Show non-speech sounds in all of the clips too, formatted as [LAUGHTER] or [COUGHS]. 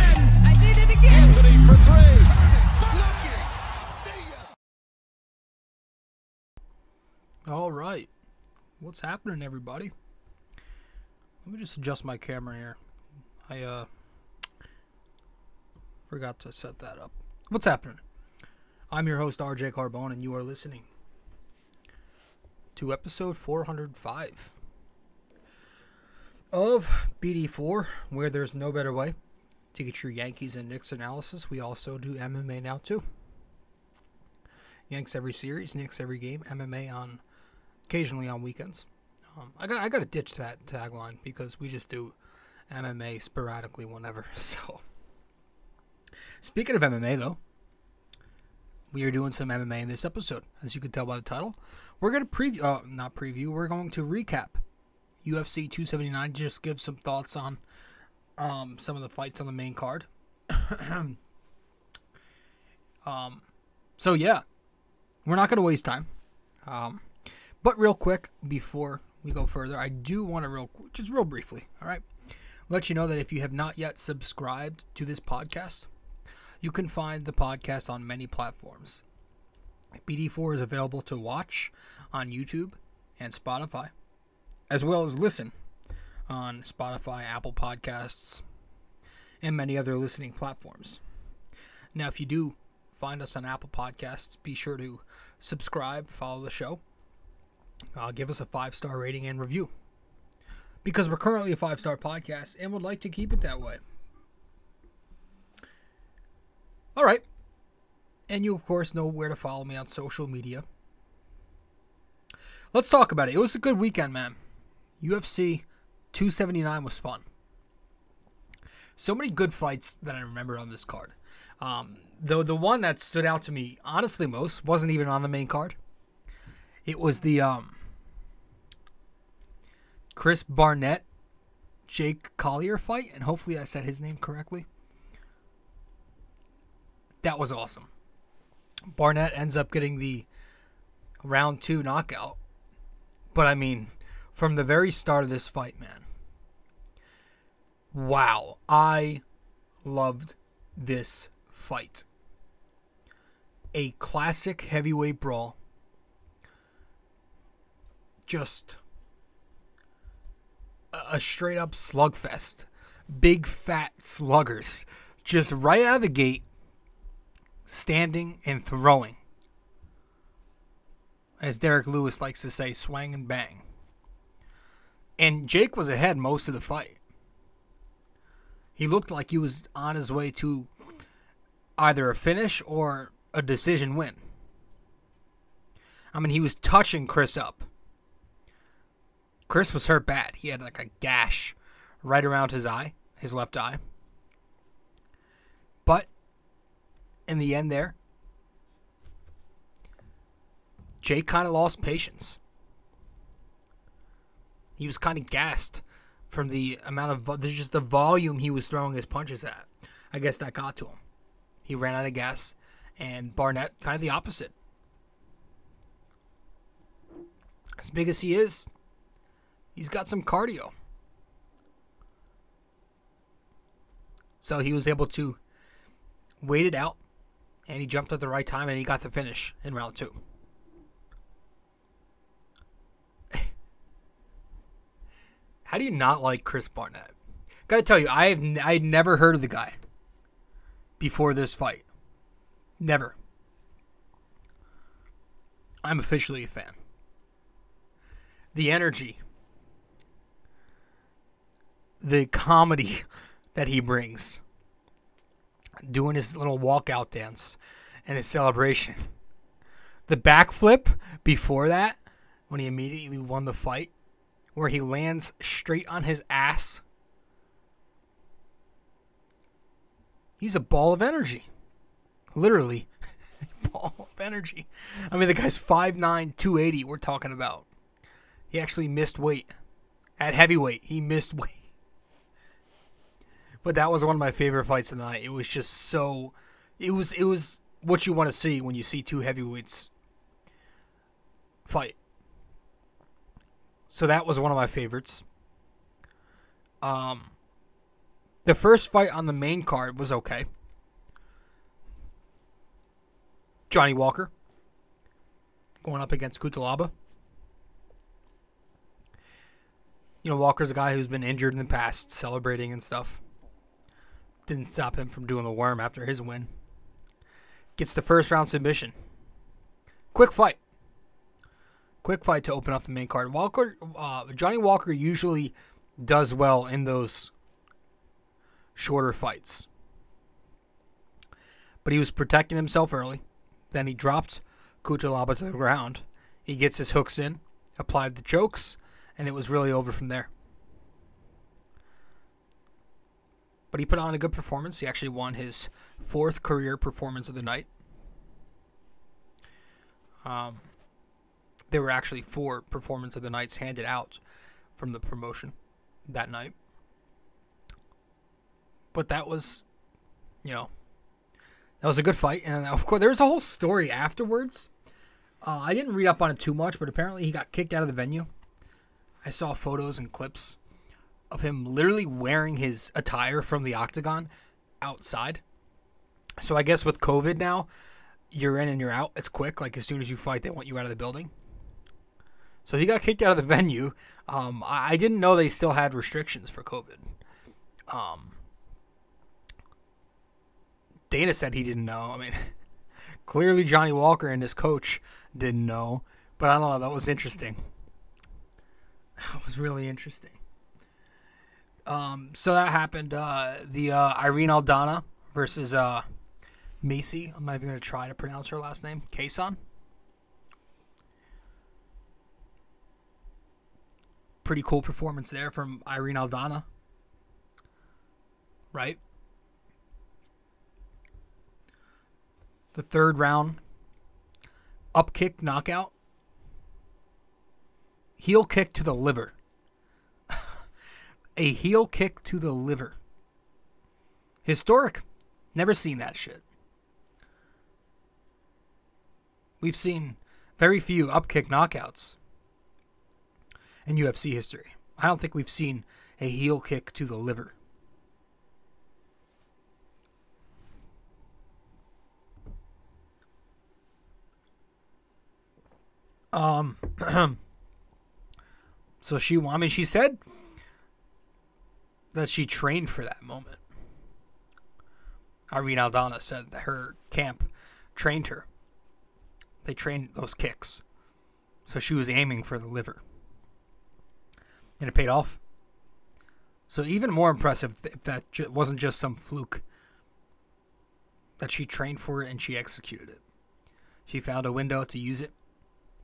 Yanks. I did it again. Anthony for three. All right. What's happening, everybody? Let me just adjust my camera here. I uh forgot to set that up. What's happening? I'm your host RJ Carbone and you are listening to episode 405 of BD4 where there's no better way to get your Yankees and Knicks analysis. We also do MMA now too. Yanks every series, Knicks every game, MMA on occasionally on weekends. Um, I got I got to ditch that tagline because we just do MMA sporadically whenever. [LAUGHS] So, speaking of MMA though, we are doing some MMA in this episode, as you can tell by the title. We're gonna preview, uh, not preview. We're going to recap UFC 279. Just give some thoughts on um, some of the fights on the main card. [COUGHS] um, so yeah, we're not gonna waste time. Um, but real quick before we go further, I do want to real just real briefly, all right, let you know that if you have not yet subscribed to this podcast, you can find the podcast on many platforms. BD4 is available to watch on YouTube and Spotify, as well as listen on Spotify, Apple Podcasts, and many other listening platforms. Now, if you do find us on Apple Podcasts, be sure to subscribe, follow the show, uh, give us a five star rating and review. Because we're currently a five star podcast and would like to keep it that way. All right. And you, of course, know where to follow me on social media. Let's talk about it. It was a good weekend, man. UFC 279 was fun. So many good fights that I remember on this card. Um, though the one that stood out to me, honestly, most wasn't even on the main card. It was the um, Chris Barnett, Jake Collier fight, and hopefully I said his name correctly. That was awesome. Barnett ends up getting the round two knockout. But I mean, from the very start of this fight, man. Wow. I loved this fight. A classic heavyweight brawl. Just a, straight up slugfest. Big fat sluggers. Just right out of the gate standing and throwing. As Derrick Lewis likes to say, swang and bang. And Jake was ahead most of the fight. He looked like he was on his way to either a finish or a decision win. I mean, he was touching Chris up. Chris was hurt bad. He had like a gash right around his eye, his left eye. But in the end there, Jake kind of lost patience. He was kind of gassed from the amount of there's just the volume he was throwing his punches at. I guess that got to him. He ran out of gas, and Barnett kind of the opposite. As big as he is, he's got some cardio. So he was able to wait it out and he jumped at the right time and he got the finish in round two. How do you not like Chris Barnett? Gotta tell you, I have I had never heard of the guy before this fight. Never. I'm officially a fan. The energy, the comedy [LAUGHS] that he brings doing his little walkout dance and his celebration. The backflip before that, when he immediately won the fight, where he lands straight on his ass. He's a ball of energy. Literally, [LAUGHS] ball of energy. I mean, the guy's 5'9, 280, we're talking about. He actually missed weight. At heavyweight, he missed [LAUGHS] weight. But that was one of my favorite fights of the night. It was just so it was it was what you want to see when you see two heavyweights fight. So that was one of my favorites. Um The first fight on the main card was okay. Johnny Walker going up against Cutelaba. You know, Walker's a guy who's been injured in the past, celebrating and stuff. Didn't stop him from doing the worm after his win. Gets the first round submission. Quick fight. Quick fight to open up the main card. Walker, uh, Johnny Walker usually does well in those shorter fights. But he was protecting himself early. Then he dropped Cutelaba to the ground. He gets his hooks in, applied the chokes, and it was really over from there. But he put on a good performance. He actually won his fourth career performance of the night. Um, there were actually four performance of the nights handed out from the promotion that night. But that was, you know, that was a good fight. And of course, there was a whole story afterwards. Uh, I didn't read up on it too much, but apparently he got kicked out of the venue. I saw photos and clips of him literally wearing his attire from the octagon outside. So I guess with COVID now, you're in and you're out. It's quick. Like as soon as you fight, they want you out of the building. So he got kicked out of the [LAUGHS] venue. Um, I, didn't know they still had restrictions for COVID. Um, Dana said he didn't know. I mean, [LAUGHS] clearly Johnny Walker and his coach didn't know. But I don't know. That was interesting. [LAUGHS] That was really interesting. Um, so that happened. Uh, the uh, Irene Aldana versus uh, Macy. I'm not even going to try to pronounce her last name. Kason. Pretty cool performance there from Irene Aldana. Right? The third round. Up kick knockout. Heel kick to the liver. [LAUGHS] a heel kick to the liver. Historic. Never seen that shit. We've seen very few upkick knockouts in UFC history. I don't think we've seen a heel kick to the liver. Um [CLEARS THROAT] So she, I mean, she said that she trained for that moment. Irene Aldana said that her camp trained her. They trained those kicks. So she was aiming for the liver. And it paid off. So even more impressive if that wasn't just some fluke. That she trained for it and she executed it. She found a window to use it.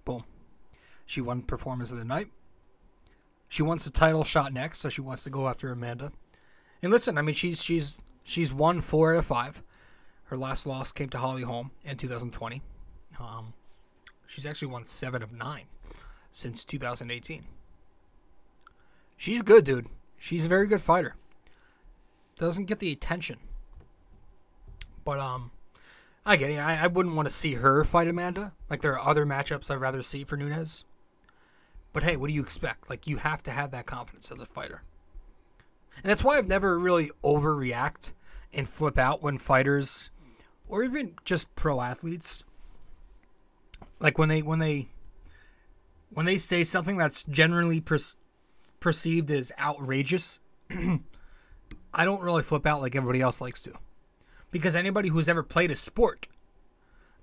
Boom. She won performance of the night. She wants the title shot next, so she wants to go after Amanda. And listen, I mean, she's she's she's won four out of five. Her last loss came to Holly Holm in 2020. Um, she's actually won seven of nine since 2018. She's good, dude. She's a very good fighter. Doesn't get the attention, but um, I get it. I, I wouldn't want to see her fight Amanda. Like there are other matchups I'd rather see for Nunes. But hey, what do you expect? Like you have to have that confidence as a fighter. And that's why I've never really overreact and flip out when fighters or even just pro athletes like when they when they when they say something that's generally perceived as outrageous, [CLEARS THROAT] I don't really flip out like everybody else likes to. Because anybody who's ever played a sport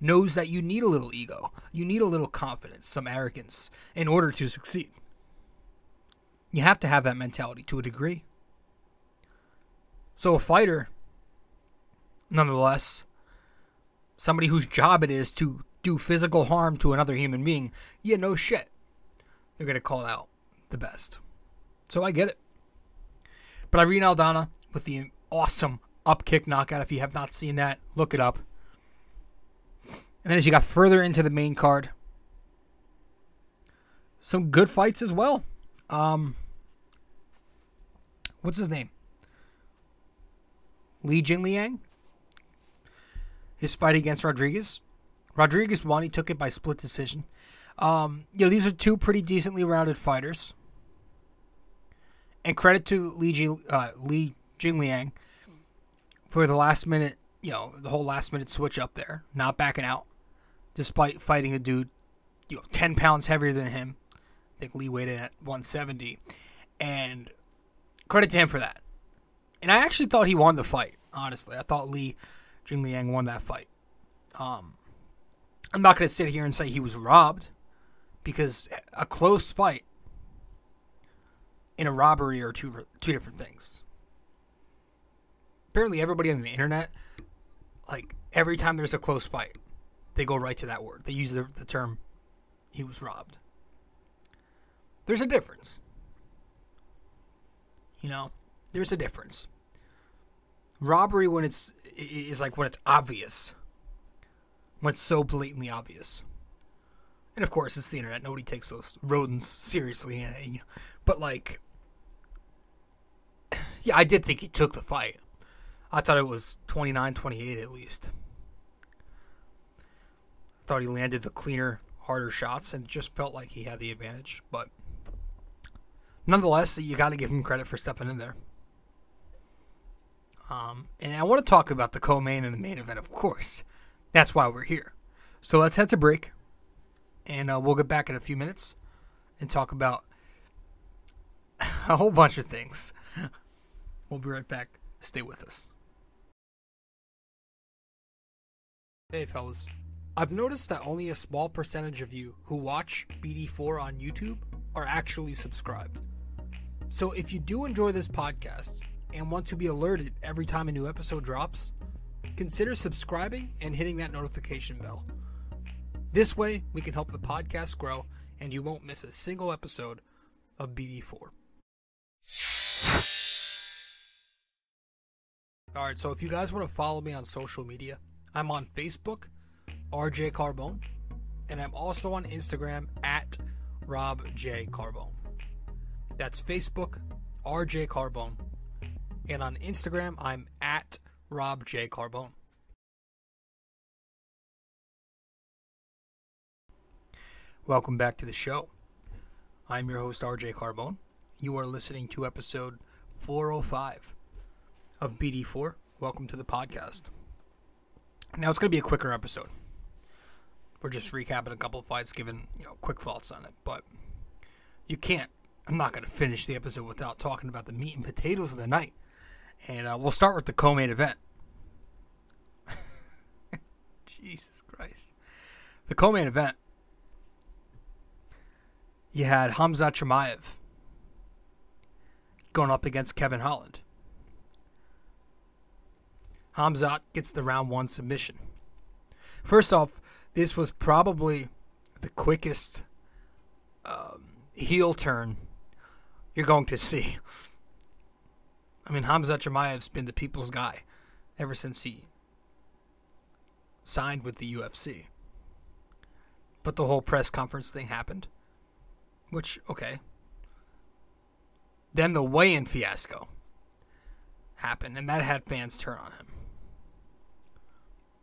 knows that you need a little ego, you need a little confidence, some arrogance in order to succeed. You have to have that mentality to a degree. So, a fighter, nonetheless, somebody whose job it is to do physical harm to another human being, yeah, no shit. They're going to call out the best. So, I get it. But Irene Aldana with the awesome up kick knockout. If you have not seen that, look it up. And then as you got further into the main card, some good fights as well. Um, what's his name? Li Jingliang. His fight against Rodriguez. Rodriguez won. He took it by split decision. Um, you know, these are two pretty decently rounded fighters. And credit to Li, Ji, uh, Li Jing Liang for the last minute, you know, the whole last minute switch up there, not backing out, despite fighting a dude, you know, 10 pounds heavier than him. I think Li weighed in at 170. And credit to him for that. And I actually thought he won the fight, honestly. I thought Li Jing Liang won that fight. Um, I'm not going to sit here and say he was robbed because a close fight in a robbery are two two different things. Apparently, everybody on the internet, like every time there's a close fight, they go right to that word. They use the, the term "he was robbed." There's a difference. You know, there's a difference. Robbery when it's is like when it's obvious. When it's so blatantly obvious. And of course, it's the internet. Nobody takes those rodents seriously. But like, [SIGHS] yeah, I did think he took the fight. I thought it was 29-28 at least. I thought he landed the cleaner, harder shots, and just felt like he had the advantage. But nonetheless, you got to give him credit for stepping in there. Um, and I want to talk about the co-main and the main event, of course. That's why we're here. So let's head to break, and uh, we'll get back in a few minutes and talk about [LAUGHS] a whole bunch of things. [LAUGHS] We'll be right back. Stay with us. Hey, fellas. I've noticed that only a small percentage of you who watch BD4 on YouTube are actually subscribed. So if you do enjoy this podcast and want to be alerted every time a new episode drops, consider subscribing and hitting that notification bell. This way, we can help the podcast grow and you won't miss a single episode of BD4. All right, so if you guys want to follow me on social media, I'm on Facebook, RJ Carbone, and I'm also on Instagram at Rob J Carbone. That's Facebook, RJ Carbone, and on Instagram, I'm at Rob J Carbone. Welcome back to the show. I'm your host, RJ Carbone. You are listening to episode 405 of BD4. Welcome to the podcast. Now it's going to be a quicker episode. We're just recapping a couple of fights, giving you know quick thoughts on it. But you can't. I'm not going to finish the episode without talking about the meat and potatoes of the night. And uh, we'll start with the co-main event. [LAUGHS] Jesus Christ, the co-main event. You had Hamza Chimaev going up against Kevin Holland. Hamzat gets the round one submission. First off, this was probably the quickest um, heel turn you're going to see. I mean, Hamza Chimaev's been the people's guy ever since he signed with the UFC. But the whole press conference thing happened, which, okay. Then the weigh in fiasco happened, and that had fans turn on him.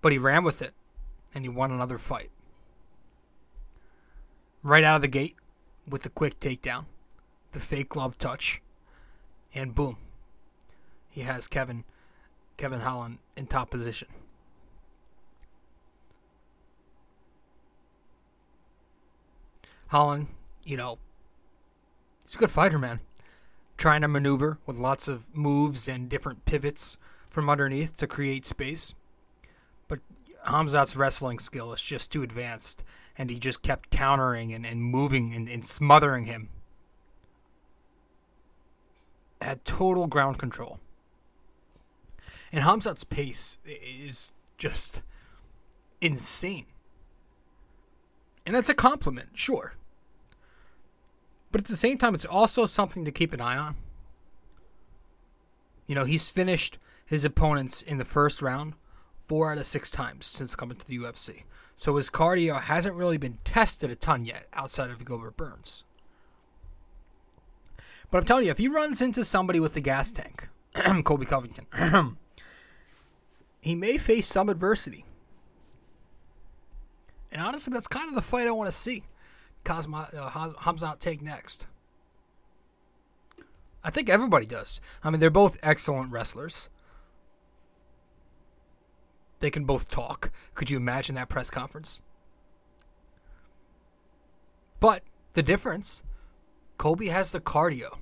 But he ran with it and he won another fight. Right out of the gate with the quick takedown, the fake glove touch, and boom. He has Kevin Kevin Holland in top position. Holland, you know, he's a good fighter, man. Trying to maneuver with lots of moves and different pivots from underneath to create space. But Hamzat's wrestling skill is just too advanced, and he just kept countering and, and moving and, and smothering him. Had total ground control. And Hamzat's pace is just insane. And that's a compliment, sure. But at the same time, it's also something to keep an eye on. You know, he's finished his opponents in the first round four out of six times since coming to the UFC. So his cardio hasn't really been tested a ton yet outside of Gilbert Burns. But I'm telling you, if he runs into somebody with a gas tank, [CLEARS THROAT] Colby Covington, [CLEARS THROAT] he may face some adversity. And honestly, that's kind of the fight I want to see. Cosmo, uh, Hamzat take next. I think everybody does. I mean, they're both excellent wrestlers. They can both talk. Could you imagine that press conference? But the difference Colby has the cardio.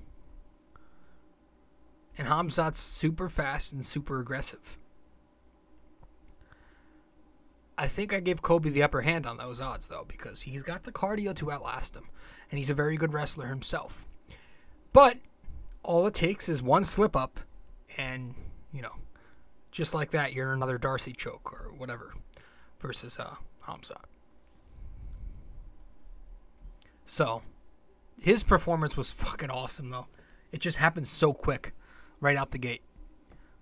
And Hamzat's super fast and super aggressive. I think I gave Colby the upper hand on those odds, though, because he's got the cardio to outlast him. And he's a very good wrestler himself. But all it takes is one slip up, and, you know, just like that, you're in another D'Arce choke or whatever versus uh, Hamzat. So, his performance was fucking awesome, though. It just happened so quick, right out the gate.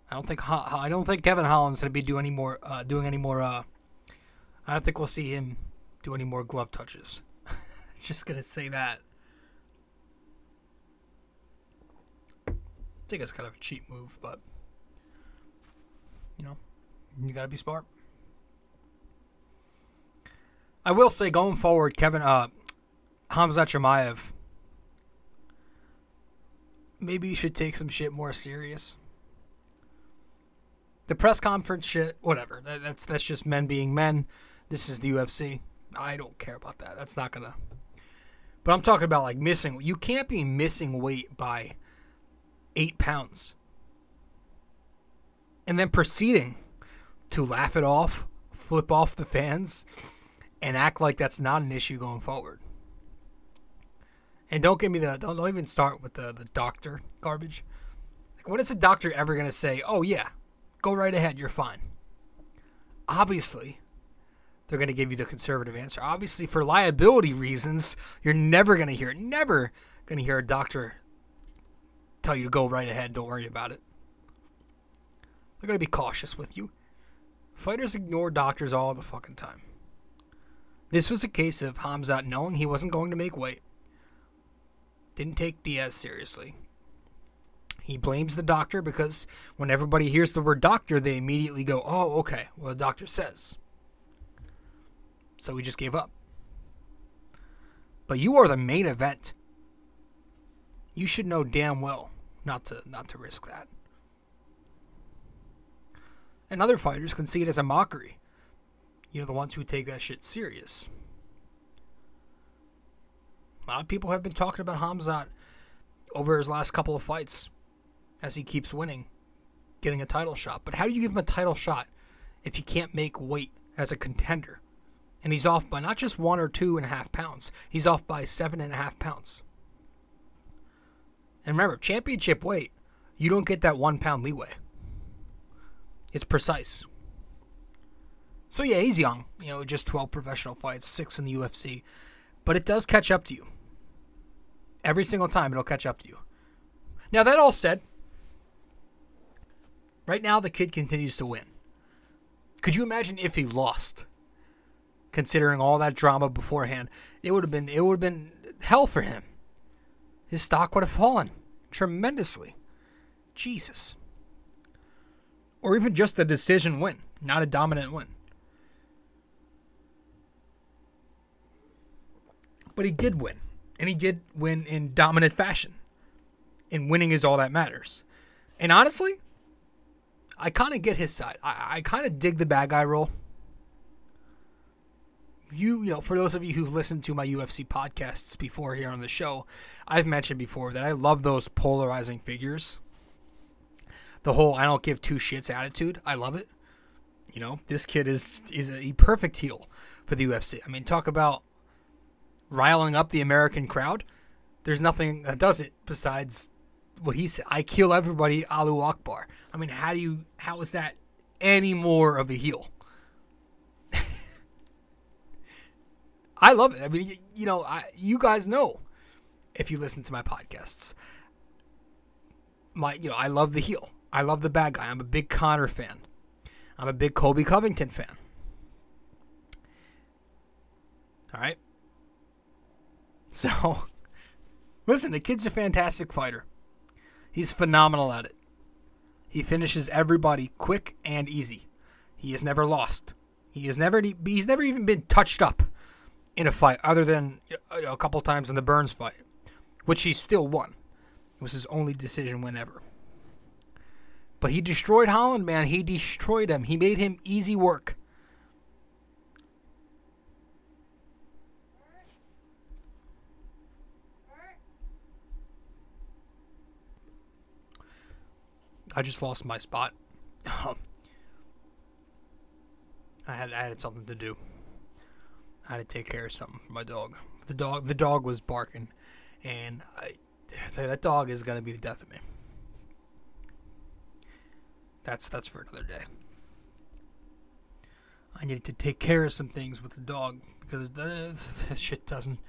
I don't think I don't think Kevin Holland's gonna be doing any more uh, doing any more. Uh, I don't think we'll see him do any more glove touches. [LAUGHS] just gonna say that. I think it's kind of a cheap move, but you know, you gotta be smart. I will say, going forward, Kevin uh, Hamzat Chimaev maybe you should take some shit more serious. The press conference shit, whatever. That, that's that's just men being men. This is the UFC. I don't care about that. That's not gonna. But I'm talking about like missing. You can't be missing weight by eight pounds, and then proceeding to laugh it off, flip off the fans, and act like that's not an issue going forward. And don't give me the don't, don't even start with the the doctor garbage. Like when is a doctor ever gonna say, "Oh yeah, go right ahead, you're fine"? Obviously, they're gonna give you the conservative answer. Obviously, for liability reasons, you're never gonna hear. Never gonna hear a doctor tell you to go right ahead. Don't worry about it. They're gonna be cautious with you. Fighters ignore doctors all the fucking time. This was a case of Hamzat knowing he wasn't going to make weight didn't take Diaz seriously. He blames the doctor because when everybody hears the word doctor, they immediately go, oh, okay, well, the doctor says. So we just gave up. But you are the main event. You should know damn well not to not to risk that. And other fighters can see it as a mockery. You know, the ones who take that shit serious. A lot of people have been talking about Hamzat over his last couple of fights as he keeps winning, getting a title shot. But how do you give him a title shot if you can't make weight as a contender? And he's off by not just one or two and a half pounds, he's off by seven and a half pounds. And remember, championship weight, you don't get that one pound leeway. It's precise. So yeah, he's young. You know, just 12 professional fights, six in the UFC. But it does catch up to you. Every single time it'll catch up to you. Now, that all said, right now the kid continues to win. Could you imagine if he lost? Considering all that drama beforehand, it would have been it would have been hell for him. His stock would have fallen tremendously. Jesus. Or even just a decision win, not a dominant win. But he did win. And he did win in dominant fashion. And winning is all that matters. And honestly, I kind of get his side. I, I kind of dig the bad guy role. You, you know, for those of you who've listened to my UFC podcasts before here on the show, I've mentioned before that I love those polarizing figures. The whole I don't give two shits attitude. I love it. You know, this kid is is a perfect heel for the UFC. I mean, talk about riling up the American crowd. There's nothing that does it besides what he said. I kill everybody, Alu Akbar. I mean, how do you? How is that any more of a heel? I love it. I mean, you know, I, you guys know if you listen to my podcasts. My, you know, I love the heel. I love the bad guy. I'm a big Conor fan. I'm a big Colby Covington fan. All right. [LAUGHS] So, listen, the kid's a fantastic fighter. He's phenomenal at it. He finishes everybody quick and easy. He has never lost. He has never he's never even been touched up in a fight other than a couple times in the Burns fight, which he still won. It was his only decision win ever. But he destroyed Holland, man. He destroyed him. He made him easy work. I just lost my spot. [LAUGHS] I had I had something to do. I had to take care of something for my dog. The dog the dog was barking, and I, I tell you, that dog is gonna be the death of me. That's that's for another day. I needed to take care of some things with the dog because [LAUGHS] that shit doesn't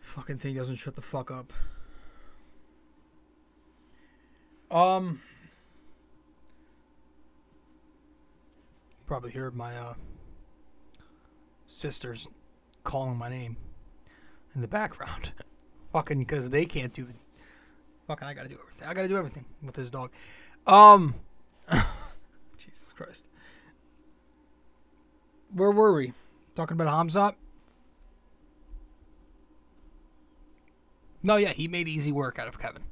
fucking thing doesn't shut the fuck up. Um probably heard my uh sisters calling my name in the background. [LAUGHS] fucking because they can't do the fucking I gotta do everything. I gotta do everything with this dog. Um [LAUGHS] Jesus Christ. Where were we? Talking about Hamzat? No, yeah, he made easy work out of Kevin.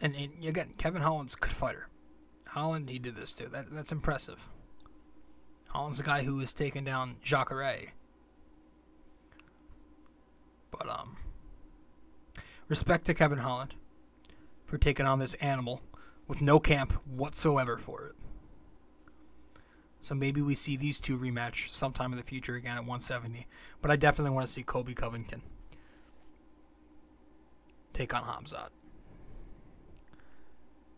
And, and again, Kevin Holland's good fighter. Holland, he did this too. That that's impressive. Holland's the guy who has taken down Jacare. But um, respect to Kevin Holland for taking on this animal with no camp whatsoever for it. So maybe we see these two rematch sometime in the future again at 170. But I definitely want to see Colby Covington take on Hamzat.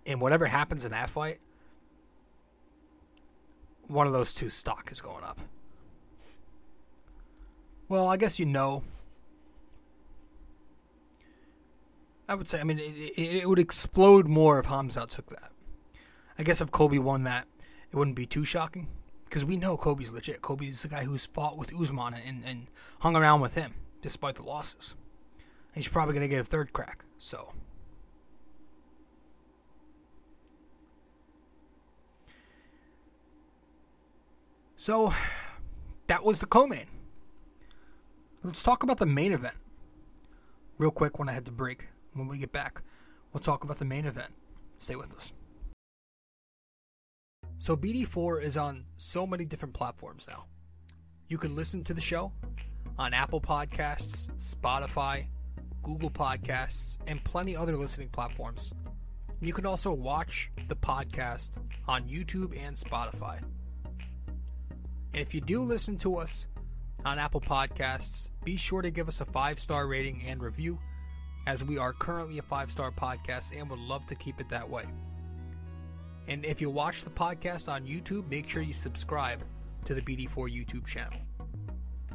And whatever happens in that fight, one of those two stock is going up. Well, I guess you know I would say, I mean, it, it, would explode more if Hamzat took that. I guess if Colby won that, it wouldn't be too shocking because we know Colby's legit. Colby's the guy who's fought with Usman and, and hung around with him despite the losses. he's probably going to get a third crack. So. So, that was the co-main. Let's talk about the main event. Real quick when I had to break. When we get back, we'll talk about the main event. Stay with us. So, BD4 is on so many different platforms now. You can listen to the show on Apple Podcasts, Spotify, Google Podcasts, and plenty other listening platforms. You can also watch the podcast on YouTube and Spotify. And if you do listen to us on Apple Podcasts, be sure to give us a five star rating and review as we are currently a five star podcast and would love to keep it that way. And if you watch the podcast on YouTube, make sure you subscribe to the BD4 YouTube channel.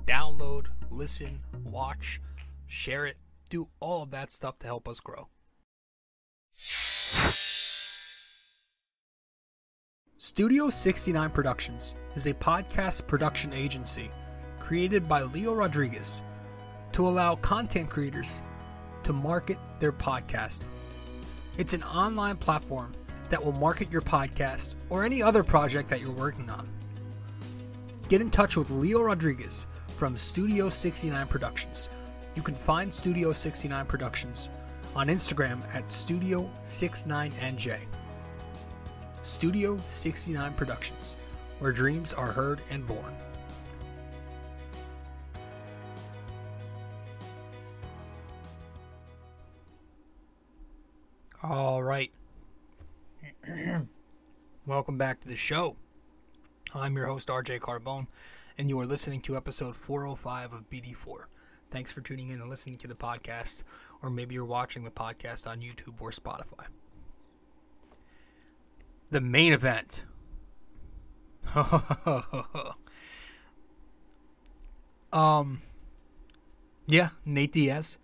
Download, listen, watch, share it, do all of that stuff to help us grow. Studio 69 Productions is a podcast production agency created by Leo Rodriguez to allow content creators to market their podcast. It's an online platform that will market your podcast or any other project that you're working on. Get in touch with Leo Rodriguez from Studio 69 Productions. You can find Studio 69 Productions on Instagram at Studio 69NJ. Studio 69 Productions, where dreams are heard and born. All right. [CLEARS THROAT] Welcome back to the show. I'm your host, RJ Carbone, and you are listening to episode 405 of BD4. Thanks for tuning in and listening to the podcast, or maybe you're watching the podcast on YouTube or Spotify. The main event. [LAUGHS] um, yeah, Nate Diaz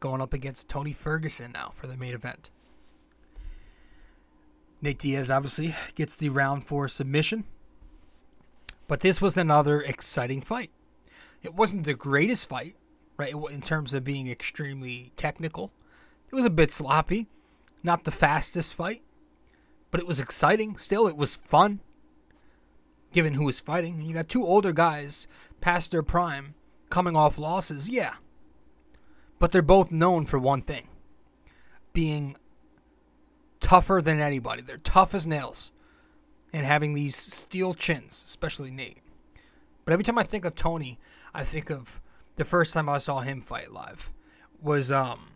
going up against Tony Ferguson now for the main event. Nate Diaz obviously gets the round four submission. But this was another exciting fight. It wasn't the greatest fight, right, in terms of being extremely technical. It was a bit sloppy, not the fastest fight, but it was exciting. Still, it was fun, given who was fighting. You got two older guys past their prime coming off losses, yeah. But they're both known for one thing being tougher than anybody. They're tough as nails and having these steel chins, especially Nate. But every time I think of Tony, I think of the first time I saw him fight live was um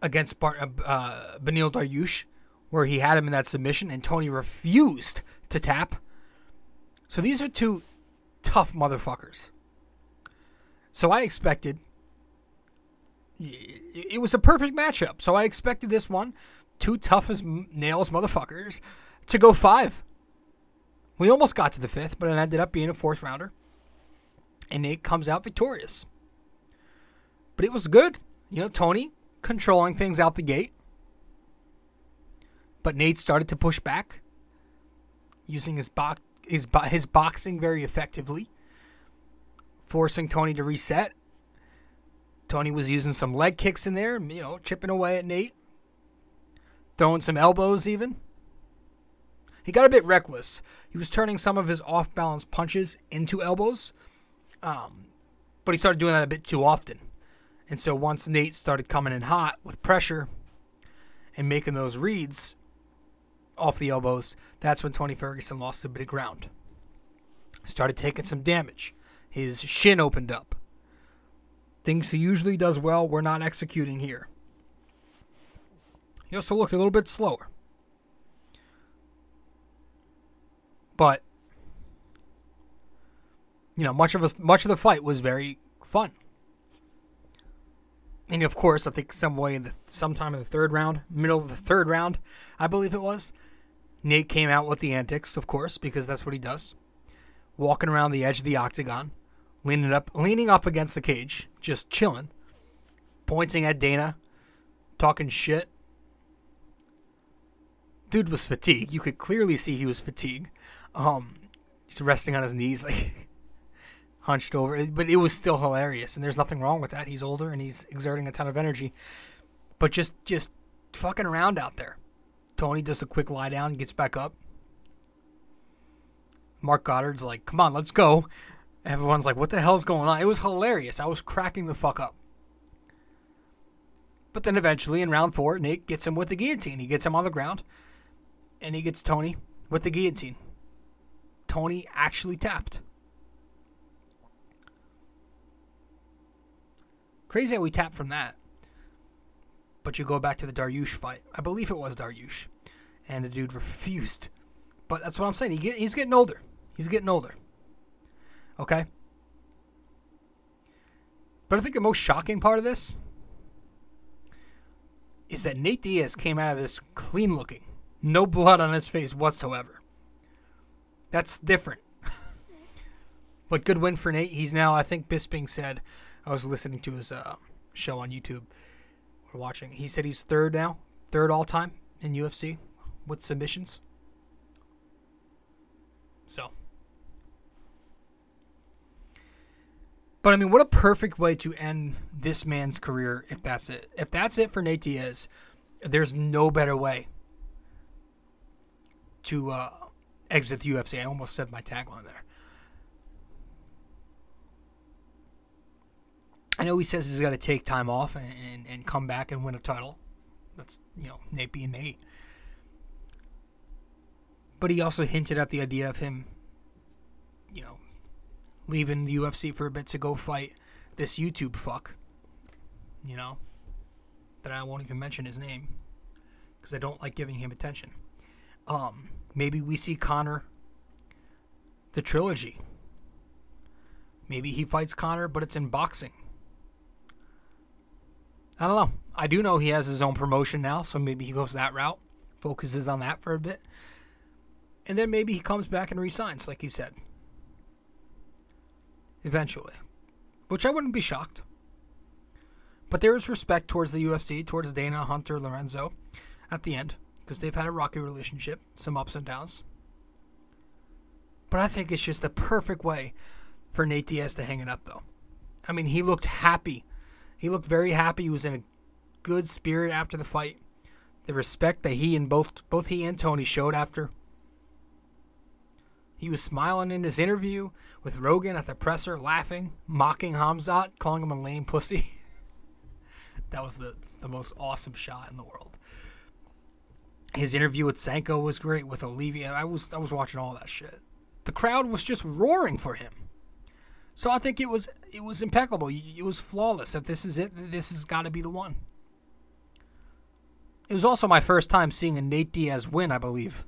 against Bar- uh, Beneil Dariush, where he had him in that submission and Tony refused to tap. So these are two tough motherfuckers. So I expected it was a perfect matchup. So I expected this one, two tough as nails motherfuckers, to go five. We almost got to the fifth, but it ended up being a fourth rounder. And Nate comes out victorious. But it was good. You know, Tony controlling things out the gate. But Nate started to push back, using his, bo- his, his boxing very effectively, forcing Tony to reset. Tony was using some leg kicks in there, you know, chipping away at Nate, throwing some elbows even. He got a bit reckless. He was turning some of his off balance punches into elbows, um, but he started doing that a bit too often. And so once Nate started coming in hot with pressure and making those reads off the elbows, that's when Tony Ferguson lost a bit of ground. Started taking some damage. His shin opened up. Things he usually does well, we're not executing here. He also looked a little bit slower. But you know, much of a, much of the fight was very fun. And of course, I think some way in the sometime in the third round, middle of the third round, I believe it was, Nate came out with the antics, of course, because that's what he does. Walking around the edge of the octagon, leaning up leaning up against the cage, just chilling, pointing at Dana, talking shit. Dude was fatigued. You could clearly see he was fatigued. Um, he's resting on his knees, [LAUGHS] like hunched over. But it was still hilarious, and there's nothing wrong with that. He's older and he's exerting a ton of energy. But just just fucking around out there. Tony does a quick lie down, gets back up. Marc Goddard's like, "Come on, let's go." Everyone's like, "What the hell's going on?" It was hilarious. I was cracking the fuck up. But then eventually in round four, Nate gets him with the guillotine. He gets him on the ground, and he gets Tony with the guillotine. Tony actually tapped. Crazy how we tapped from that. But you go back to the Dariush fight. I believe it was Dariush. And the dude refused. But that's what I'm saying. He get, he's getting older. He's getting older. Okay? But I think the most shocking part of this is that Nate Diaz came out of this clean looking. No blood on his face whatsoever. That's different. [LAUGHS] but good win for Nate. He's now, I think Bisping said, I was listening to his uh, show on YouTube or watching. He said he's third now, third all time in UFC with submissions. So. But I mean, what a perfect way to end this man's career if that's it. If that's it for Nate Diaz, there's no better way to uh, exit the UFC. I almost said my tagline there. I know he says he's got to take time off and, and, and come back and win a title. That's, you know, Nate being Nate. But he also hinted at the idea of him, you know, leaving the UFC for a bit to go fight this YouTube fuck, you know, that I won't even mention his name because I don't like giving him attention. Um, maybe we see Conor the trilogy. Maybe he fights Conor, but it's in boxing. I don't know. I do know he has his own promotion now, so maybe he goes that route, focuses on that for a bit. And then maybe he comes back and resigns, like he said. Eventually. Which I wouldn't be shocked. But there is respect towards the UFC, towards Dana, Hunter, Lorenzo at the end, because they've had a rocky relationship, some ups and downs. But I think it's just the perfect way for Nate Diaz to hang it up, though. I mean, he looked happy. He looked very happy. He was in a good spirit after the fight. The respect that he and both both he and Tony showed after He was smiling in his interview with Rogan at the presser, laughing, mocking Hamzat, calling him a lame pussy. [LAUGHS] that was the, the most awesome shot in the world. His interview with Sanko was great with Olivia. I was I was watching all that shit. The crowd was just roaring for him. So I think it was it was impeccable. It was flawless. If this is it, this has got to be the one. It was also my first time seeing a Nate Diaz win, I believe.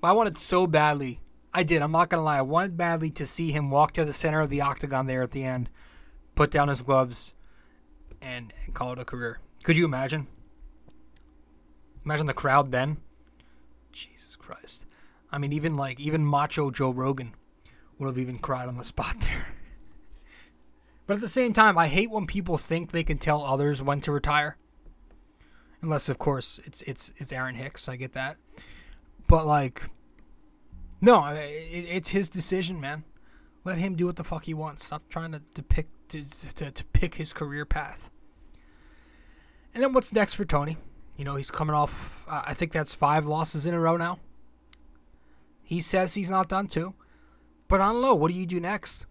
But I wanted so badly. I did. I'm not gonna lie. I wanted badly to see him walk to the center of the octagon there at the end, put down his gloves, and, and call it a career. Could you imagine? Imagine the crowd then. Jesus Christ. I mean, even like even macho Joe Rogan would have even cried on the spot [LAUGHS] there. but at the same time, I hate when people think they can tell others when to retire. Unless, of course, it's it's it's Aaron Hicks. I get that. But like, no, it, it's his decision, man. Let him do what the fuck he wants. Stop trying to, to pick to, to, to pick his career path. And then what's next for Tony? You know, he's coming off. Uh, I think that's five losses in a row now. He says he's not done too. But don't know. What do you do next?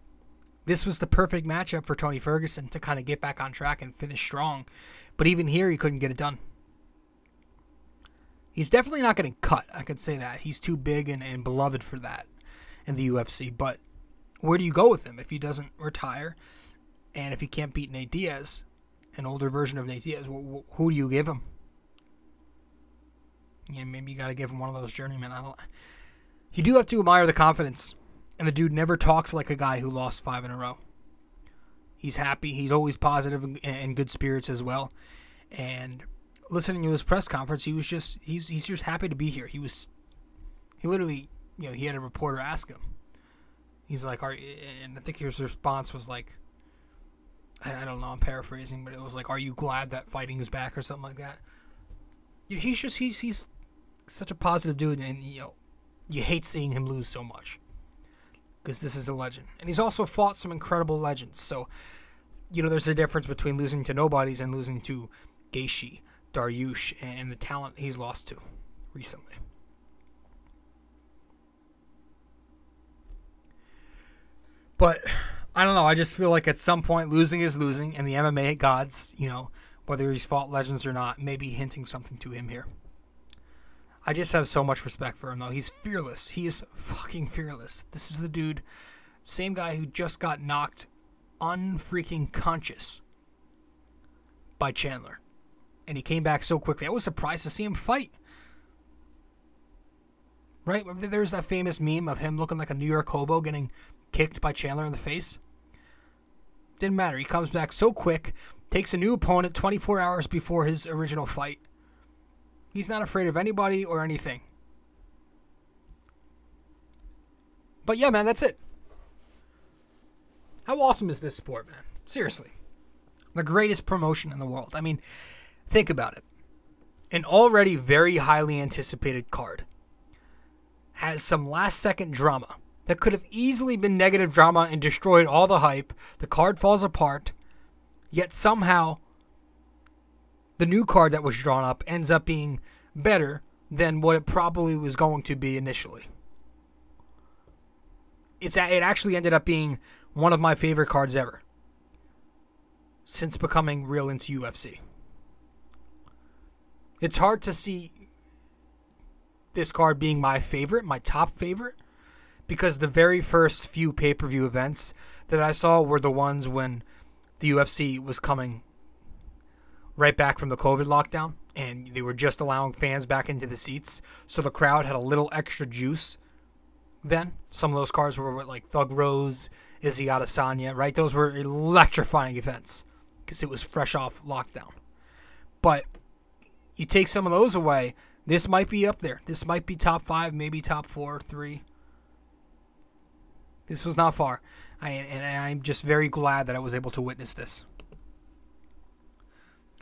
This was the perfect matchup for Tony Ferguson to kind of get back on track and finish strong. But even here, he couldn't get it done. He's definitely not getting cut. I could say that. He's too big and, and beloved for that in the UFC. But where do you go with him if he doesn't retire and if he can't beat Nate Diaz, an older version of Nate Diaz? Who do you give him? Yeah, maybe you got to give him one of those journeymen. I don't. You do have to admire the confidence, and the dude never talks like a guy who lost five in a row. He's happy. He's always positive and, and good spirits as well. And listening to his press conference, he was just he's he's just happy to be here. He was he literally you know he had a reporter ask him. He's like, "Are," and I think his response was like, I don't know, I'm paraphrasing, but it was like, "Are you glad that fighting is back?" or something like that. He's just he's he's such a positive dude, and you know, you hate seeing him lose so much because this is a legend, and he's also fought some incredible legends. So, you know, there's a difference between losing to nobodies and losing to Gaethje, Dariush, and the talent he's lost to recently. But I don't know. I just feel like at some point losing is losing, and the MMA gods, you know, whether he's fought legends or not, may be hinting something to him here. I just have so much respect for him, though. He's fearless. He is fucking fearless. This is the dude, same guy who just got knocked unfreaking conscious by Chandler. And he came back so quickly. I was surprised to see him fight. Right? There's that famous meme of him looking like a New York hobo getting kicked by Chandler in the face. Didn't matter. He comes back so quick, takes a new opponent 24 hours before his original fight. He's not afraid of anybody or anything. But yeah, man, that's it. How awesome is this sport, man? Seriously. The greatest promotion in the world. I mean, think about it. An already very highly anticipated card has some last second drama that could have easily been negative drama and destroyed all the hype. The card falls apart, yet somehow the new card that was drawn up ends up being better than what it probably was going to be initially. It's it actually ended up being one of my favorite cards ever since becoming real into UFC. It's hard to see this card being my favorite, my top favorite, because the very first few pay per view events that I saw were the ones when the UFC was coming right back from the COVID lockdown, and they were just allowing fans back into the seats, so the crowd had a little extra juice. Then some of those cars were like Thug Rose, Izzy Adesanya, right? Those were electrifying events because it was fresh off lockdown. But you take some of those away, this might be up there. This might be top five, maybe top four, three. This was not far, I, and I'm just very glad that I was able to witness this.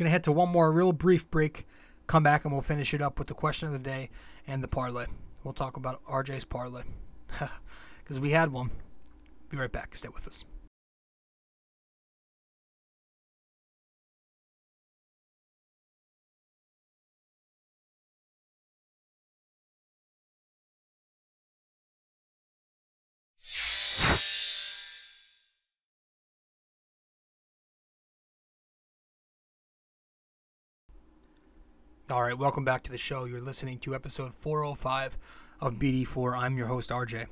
Going to head to one more real brief break. Come back and we'll finish it up with the question of the day and the parlay. We'll talk about RJ's parlay [LAUGHS] because we had one. Be right back. Stay with us. All right, welcome back to the show. You're listening to episode 405 of BD4. I'm your host, RJ.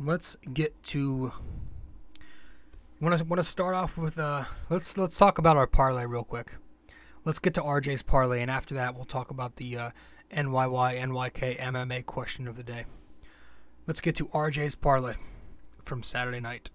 Let's get to. Want to want to start off with uh let's let's talk about our parlay real quick. Let's get to RJ's parlay, and after that, we'll talk about the uh, NYY NYK MMA question of the day. Let's get to RJ's parlay from Saturday night.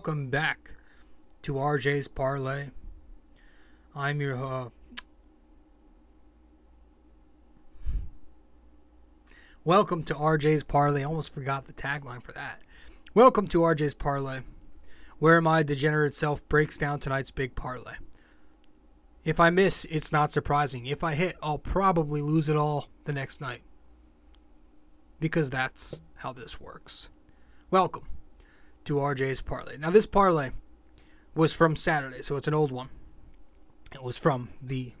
Welcome back to RJ's Parlay. I'm your uh, Welcome to RJ's Parlay. I almost forgot the tagline for that. Welcome to RJ's Parlay, where my degenerate self breaks down tonight's big parlay. If I miss, it's not surprising. If I hit, I'll probably lose it all the next night. Because that's how this works. Welcome to RJ's parlay. Now, this parlay was from Saturday, so it's an old one. It was from the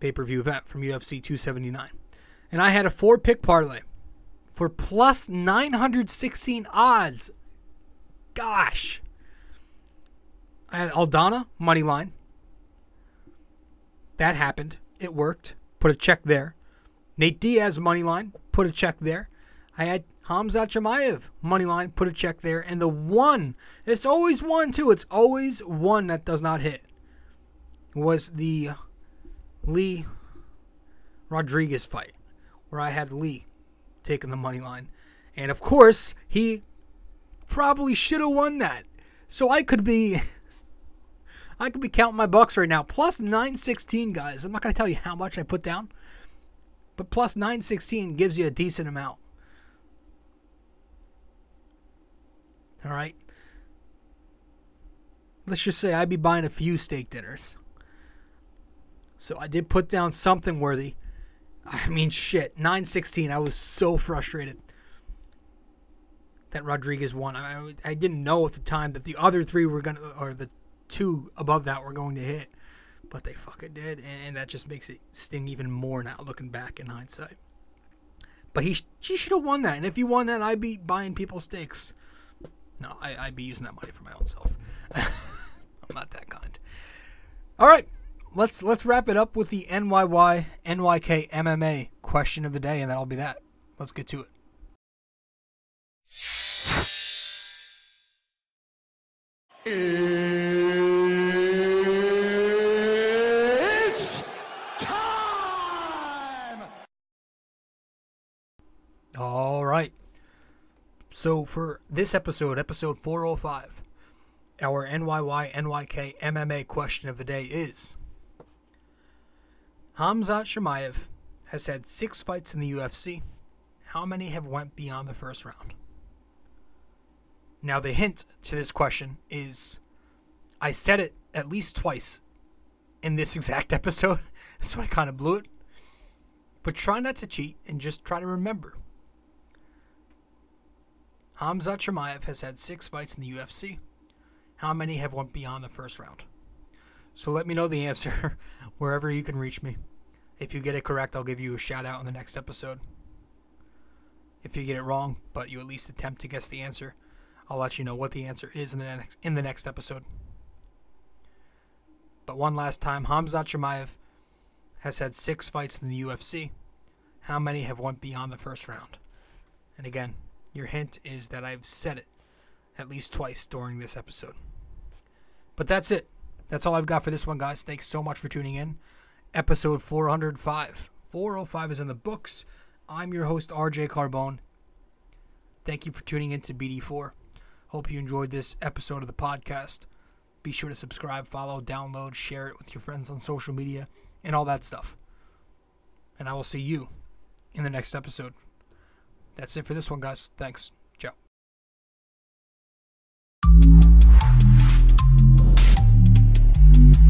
pay per view event from UFC 279. And I had a four pick parlay for plus 916 odds. Gosh. I had Aldana, money line. That happened. It worked. Put a check there. Nate Diaz, money line. Put a check there. I had Hamzat Chimaev money line, put a check there, and the one, it's always one too. It's always one that does not hit. Was the Li Rodriguez fight, where I had Li taking the money line, and of course he probably should have won that. So I could be, [LAUGHS] I could be counting my bucks right now. Plus 916, guys. I'm not gonna tell you how much I put down, but plus 916 gives you a decent amount. All right. Let's just say I'd be buying a few steak dinners. So I did put down something worthy. I mean, shit, 916. I was so frustrated that Rodriguez won. I, I didn't know at the time that the other three were going to, or the two above that were going to hit, but they fucking did. And that just makes it sting even more now, looking back in hindsight. But he, he should have won that. And if he won that, I'd be buying people steaks. No, I, I'd be using that money for my own self. [LAUGHS] I'm not that kind. All right, let's let's wrap it up with the NYY NYK MMA question of the day, and that'll be that. Let's get to it. It's time! All right. So for this episode, episode 405, our NYY NYK MMA question of the day is Hamzat Chimaev has had six fights in the UFC. How many have went beyond the first round? Now the hint to this question is I said it at least twice in this [LAUGHS] exact episode, [LAUGHS] so I kind of blew it. But try not to cheat and just try to remember. Hamzat Chimaev has had six fights in the UFC. How many have went beyond the first round? So let me know the answer [LAUGHS] wherever you can reach me. If you get it correct, I'll give you a shout out in the next episode. If you get it wrong, but you at least attempt to guess the answer, I'll let you know what the answer is in the next in the next episode. But one last time, Hamzat Chimaev has had six fights in the UFC. How many have went beyond the first round? And again, your hint is that I've said it at least twice during this episode. But that's it. That's all I've got for this one, guys. Thanks so much for tuning in. Episode 405. 405 is in the books. I'm your host, RJ Carbone. Thank you for tuning in to BD4. Hope you enjoyed this episode of the podcast. Be sure to subscribe, follow, download, share it with your friends on social media, and all that stuff. And I will see you in the next episode. That's it for this one, guys. Thanks. Ciao.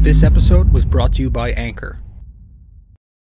This episode was brought to you by Anchor.